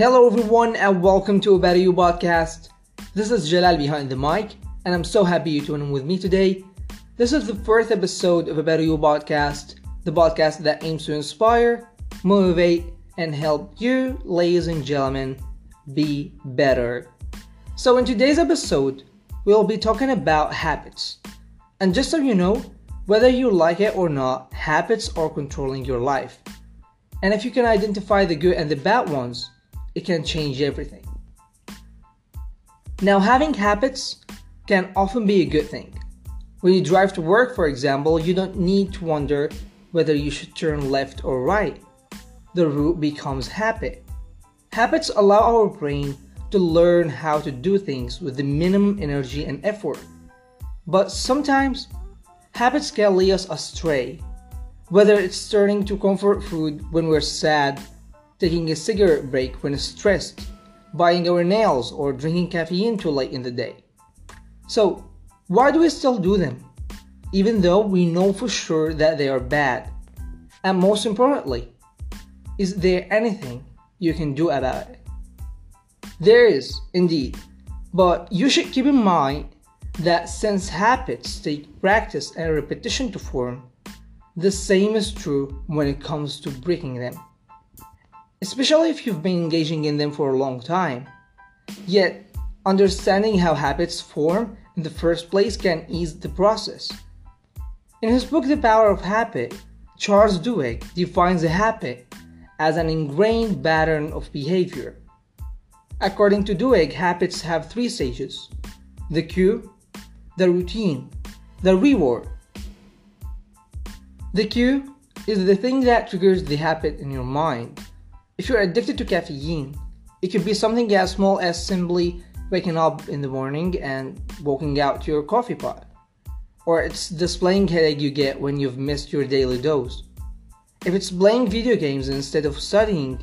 Hello, everyone, and welcome to A Better You podcast. This is Jalal behind the mic, and I'm so happy you tuned in with me today. This is the first episode of A Better You podcast, the podcast that aims to inspire, motivate, and help you, ladies and gentlemen, be better. So, in today's episode, we'll be talking about habits. And just so you know, whether you like it or not, habits are controlling your life. And if you can identify the good and the bad ones, it can change everything. Now, having habits can often be a good thing. When you drive to work, for example, you don't need to wonder whether you should turn left or right. The route becomes habit. Habits allow our brain to learn how to do things with the minimum energy and effort. But sometimes, habits can lead us astray. Whether it's turning to comfort food when we're sad, taking a cigarette break when stressed, buying our nails, or drinking caffeine too late in the day. So, why do we still do them? Even though we know for sure that they are bad. And most importantly, is there anything you can do about it? There is, indeed. But you should keep in mind that since habits take practice and repetition to form, the same is true when it comes to breaking them especially if you've been engaging in them for a long time. Yet, understanding how habits form in the first place can ease the process. In his book The Power of Habit, Charles Duhigg defines a habit as an ingrained pattern of behavior. According to Duhigg, habits have three stages the cue, the routine, the reward. The cue is the thing that triggers the habit in your mind. If you're addicted to caffeine, it could be something as small as simply waking up in the morning and walking out to your coffee pot. Or it's the headache you get when you've missed your daily dose. If it's playing video games instead of studying,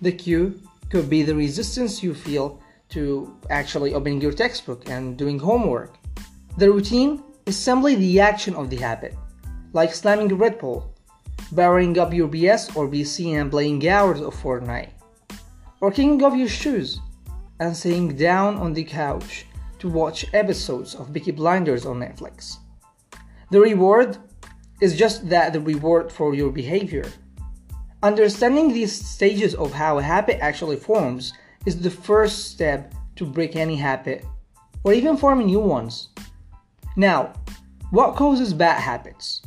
the cue could be the resistance you feel to actually opening your textbook and doing homework. The routine is simply the action of the habit, like slamming a Red Bull powering up your BS or BC and playing hours of Fortnite, or kicking off your shoes and sitting down on the couch to watch episodes of Peaky Blinders on Netflix. The reward is just that the reward for your behavior. Understanding these stages of how a habit actually forms is the first step to break any habit or even form new ones. Now, what causes bad habits?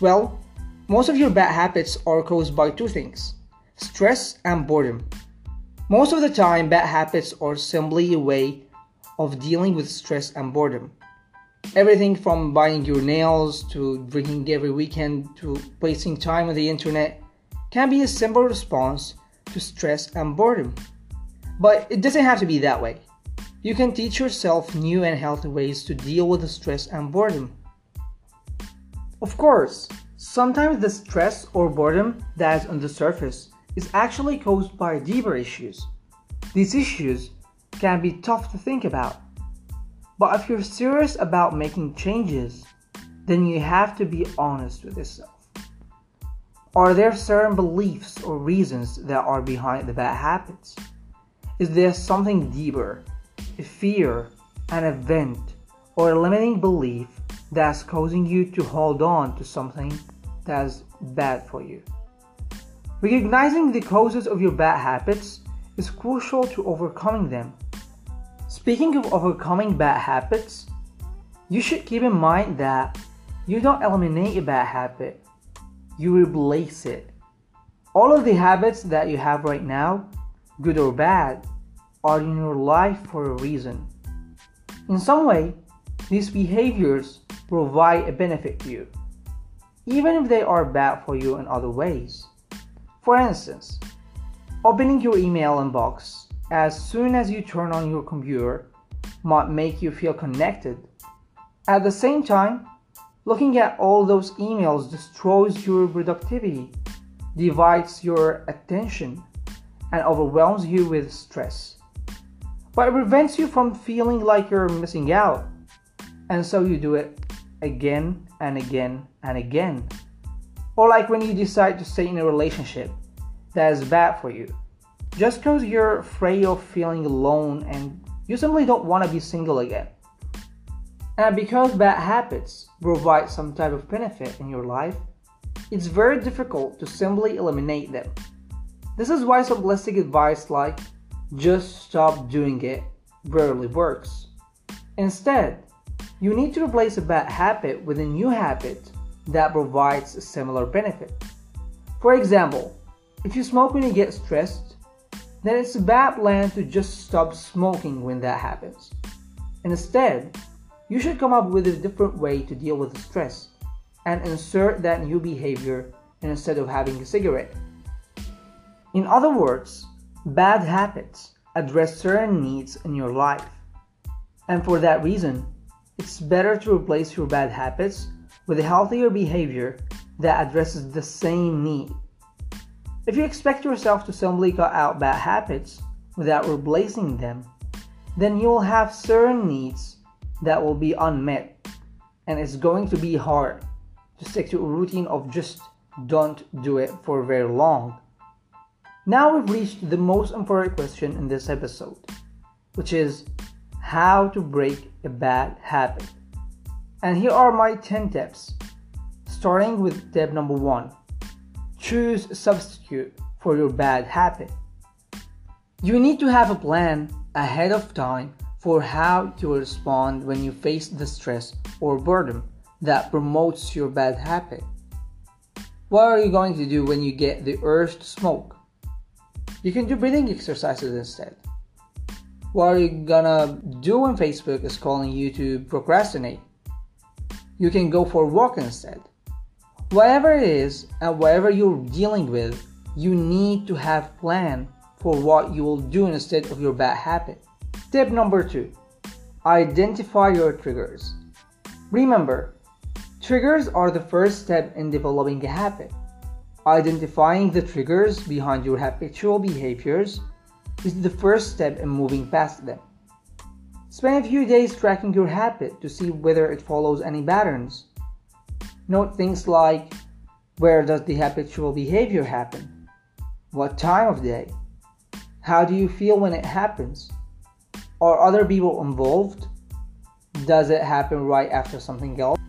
Well, most of your bad habits are caused by two things stress and boredom. Most of the time, bad habits are simply a way of dealing with stress and boredom. Everything from buying your nails to drinking every weekend to wasting time on the internet can be a simple response to stress and boredom. But it doesn't have to be that way. You can teach yourself new and healthy ways to deal with the stress and boredom. Of course, Sometimes the stress or boredom that is on the surface is actually caused by deeper issues. These issues can be tough to think about. But if you're serious about making changes, then you have to be honest with yourself. Are there certain beliefs or reasons that are behind the bad habits? Is there something deeper, a fear, an event, or a limiting belief that's causing you to hold on to something that's bad for you. Recognizing the causes of your bad habits is crucial to overcoming them. Speaking of overcoming bad habits, you should keep in mind that you don't eliminate a bad habit, you replace it. All of the habits that you have right now, good or bad, are in your life for a reason. In some way, these behaviors provide a benefit to you even if they are bad for you in other ways. For instance, opening your email inbox as soon as you turn on your computer might make you feel connected. At the same time, looking at all those emails destroys your productivity, divides your attention, and overwhelms you with stress. But it prevents you from feeling like you're missing out, and so you do it again and again and again. Or like when you decide to stay in a relationship that is bad for you. just because you're afraid of feeling alone and you simply don't want to be single again. And because bad habits provide some type of benefit in your life, it's very difficult to simply eliminate them. This is why simplistic advice like just stop doing it rarely works. Instead, you need to replace a bad habit with a new habit that provides a similar benefit. For example, if you smoke when you get stressed, then it's a bad plan to just stop smoking when that happens. Instead, you should come up with a different way to deal with the stress and insert that new behavior instead of having a cigarette. In other words, bad habits address certain needs in your life. And for that reason, it's better to replace your bad habits with a healthier behavior that addresses the same need. If you expect yourself to simply cut out bad habits without replacing them, then you will have certain needs that will be unmet, and it's going to be hard to stick to a routine of just don't do it for very long. Now we've reached the most important question in this episode, which is how to break a bad habit. And here are my 10 tips. Starting with tip number 1 choose substitute for your bad habit. You need to have a plan ahead of time for how to respond when you face the stress or burden that promotes your bad habit. What are you going to do when you get the urge to smoke? You can do breathing exercises instead. What are you gonna do when Facebook is calling you to procrastinate? You can go for a walk instead. Whatever it is and whatever you're dealing with, you need to have plan for what you will do instead of your bad habit. Tip number two identify your triggers. Remember, triggers are the first step in developing a habit. Identifying the triggers behind your habitual behaviors is the first step in moving past them. Spend a few days tracking your habit to see whether it follows any patterns. Note things like where does the habitual behavior happen? What time of day? How do you feel when it happens? Are other people involved? Does it happen right after something else?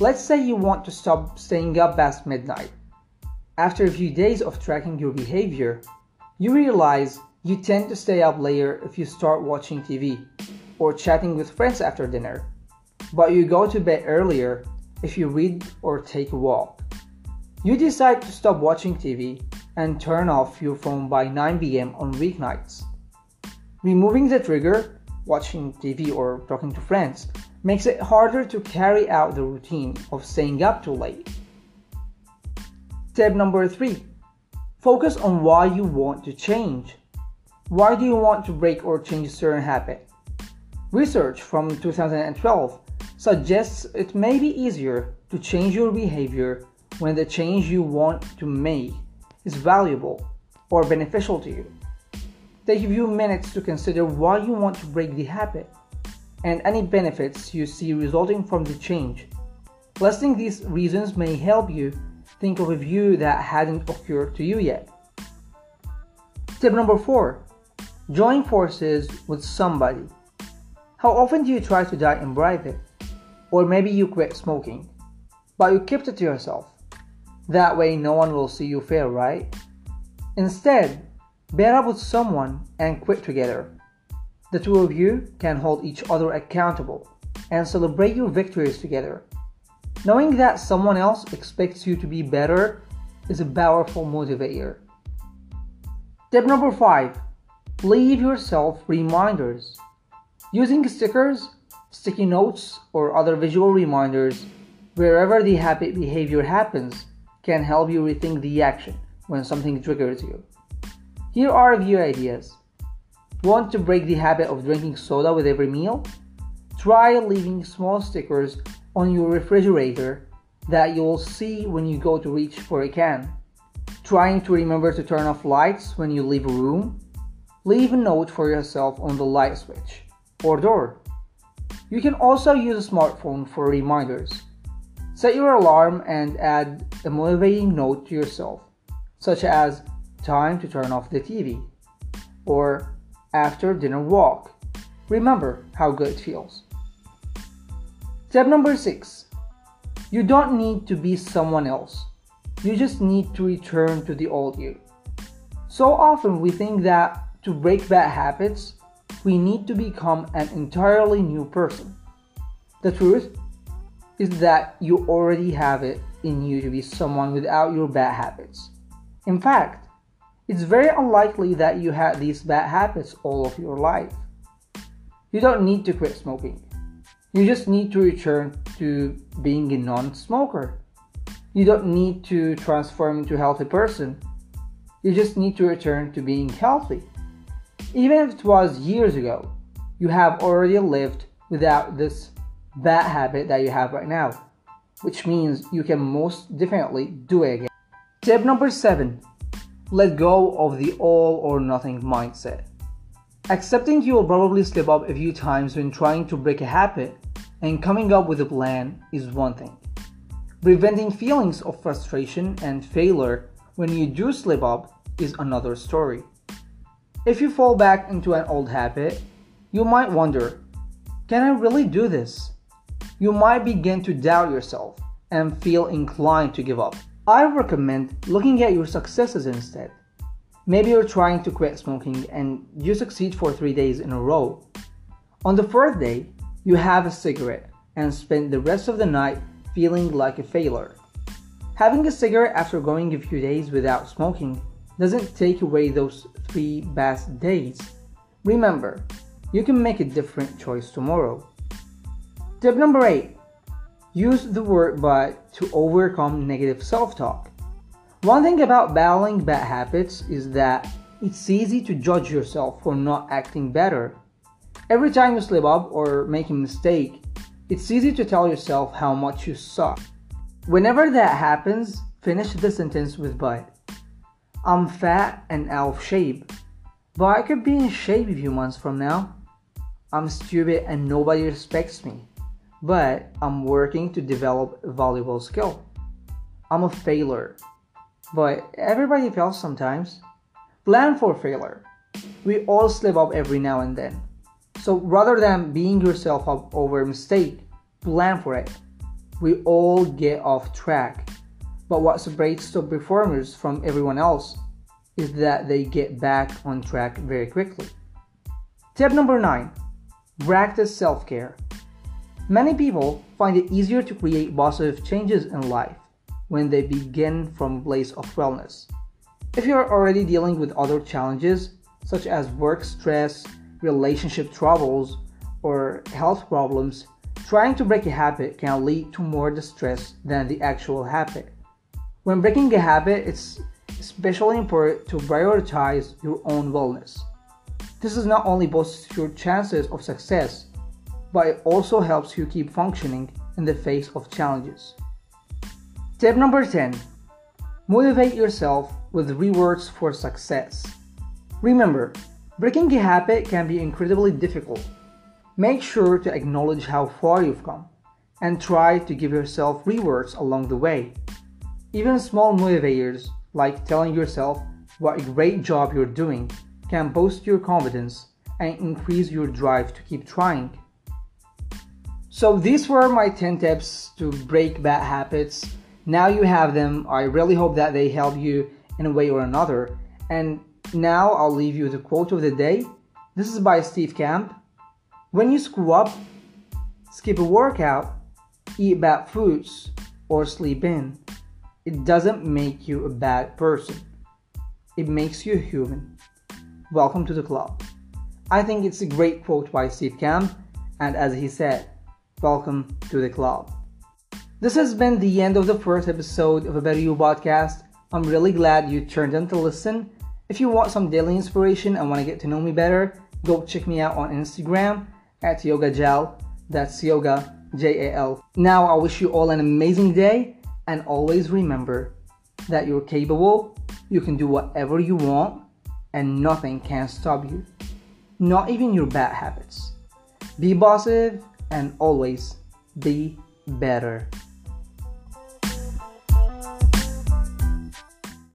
Let's say you want to stop staying up past midnight. After a few days of tracking your behavior, you realize you tend to stay up later if you start watching TV or chatting with friends after dinner, but you go to bed earlier if you read or take a walk. You decide to stop watching TV and turn off your phone by 9 pm on weeknights. Removing the trigger, watching TV or talking to friends, makes it harder to carry out the routine of staying up too late. Step number three focus on why you want to change. Why do you want to break or change a certain habit? Research from 2012 suggests it may be easier to change your behavior when the change you want to make is valuable or beneficial to you. Take a few minutes to consider why you want to break the habit and any benefits you see resulting from the change. Listing these reasons may help you think of a view that hadn't occurred to you yet. Tip number four join forces with somebody. How often do you try to diet in private? Or maybe you quit smoking, but you kept it to yourself. That way, no one will see you fail, right? Instead, Pair up with someone and quit together. The two of you can hold each other accountable and celebrate your victories together. Knowing that someone else expects you to be better is a powerful motivator. Tip number five leave yourself reminders. Using stickers, sticky notes, or other visual reminders wherever the habit behavior happens can help you rethink the action when something triggers you. Here are a few ideas. Want to break the habit of drinking soda with every meal? Try leaving small stickers on your refrigerator that you'll see when you go to reach for a can. Trying to remember to turn off lights when you leave a room? Leave a note for yourself on the light switch or door. You can also use a smartphone for reminders. Set your alarm and add a motivating note to yourself, such as time to turn off the TV. or after dinner walk. Remember how good it feels. Step number six you don't need to be someone else, you just need to return to the old you. So often we think that to break bad habits, we need to become an entirely new person. The truth is that you already have it in you to be someone without your bad habits. In fact, it's very unlikely that you had these bad habits all of your life. You don't need to quit smoking. You just need to return to being a non smoker. You don't need to transform into a healthy person. You just need to return to being healthy. Even if it was years ago, you have already lived without this bad habit that you have right now, which means you can most definitely do it again. Tip number seven let go of the all or nothing mindset. Accepting you will probably slip up a few times when trying to break a habit and coming up with a plan is one thing. Preventing feelings of frustration and failure when you do slip up is another story. If you fall back into an old habit, you might wonder can I really do this? You might begin to doubt yourself and feel inclined to give up. I recommend looking at your successes instead. Maybe you're trying to quit smoking and you succeed for three days in a row. On the fourth day, you have a cigarette and spend the rest of the night feeling like a failure. Having a cigarette after going a few days without smoking doesn't take away those three bad days. Remember, you can make a different choice tomorrow. Tip number 8 Use the word but to overcome negative self talk. One thing about battling bad habits is that it's easy to judge yourself for not acting better. Every time you slip up or make a mistake, it's easy to tell yourself how much you suck. Whenever that happens, finish the sentence with but. I'm fat and out of shape, but I could be in shape a few months from now. I'm stupid and nobody respects me, but I'm working to develop a valuable skill. I'm a failure, but everybody fails sometimes. Plan for failure. We all slip up every now and then. So rather than being yourself up over a mistake, plan for it. We all get off track but what separates top performers from everyone else is that they get back on track very quickly. Tip number 9 Practice self care. Many people find it easier to create positive changes in life when they begin from a place of wellness. If you are already dealing with other challenges, such as work stress, relationship troubles, or health problems, trying to break a habit can lead to more distress than the actual habit. When breaking a habit, it's especially important to prioritize your own wellness. This is not only boosts your chances of success, but it also helps you keep functioning in the face of challenges. Tip number 10 Motivate yourself with rewards for success. Remember, breaking a habit can be incredibly difficult. Make sure to acknowledge how far you've come and try to give yourself rewards along the way. Even small motivators, like telling yourself what a great job you're doing, can boost your confidence and increase your drive to keep trying. So, these were my 10 tips to break bad habits. Now you have them. I really hope that they help you in a way or another. And now I'll leave you the quote of the day. This is by Steve Kamb. When you screw up, skip a workout, eat bad foods, or sleep in it doesn't make you a bad person. It makes you human. Welcome to the club. I think it's a great quote by Steve Kamb, and as he said, welcome to the club. This has been the end of the first episode of a Better You podcast. I'm really glad you turned in to listen. If you want some daily inspiration and want to get to know me better, go check me out on Instagram at YogaJal. That's Yoga J A L. Now I wish you all an amazing day and always remember that you're capable, you can do whatever you want, and nothing can stop you. Not even your bad habits. Be positive and always be better.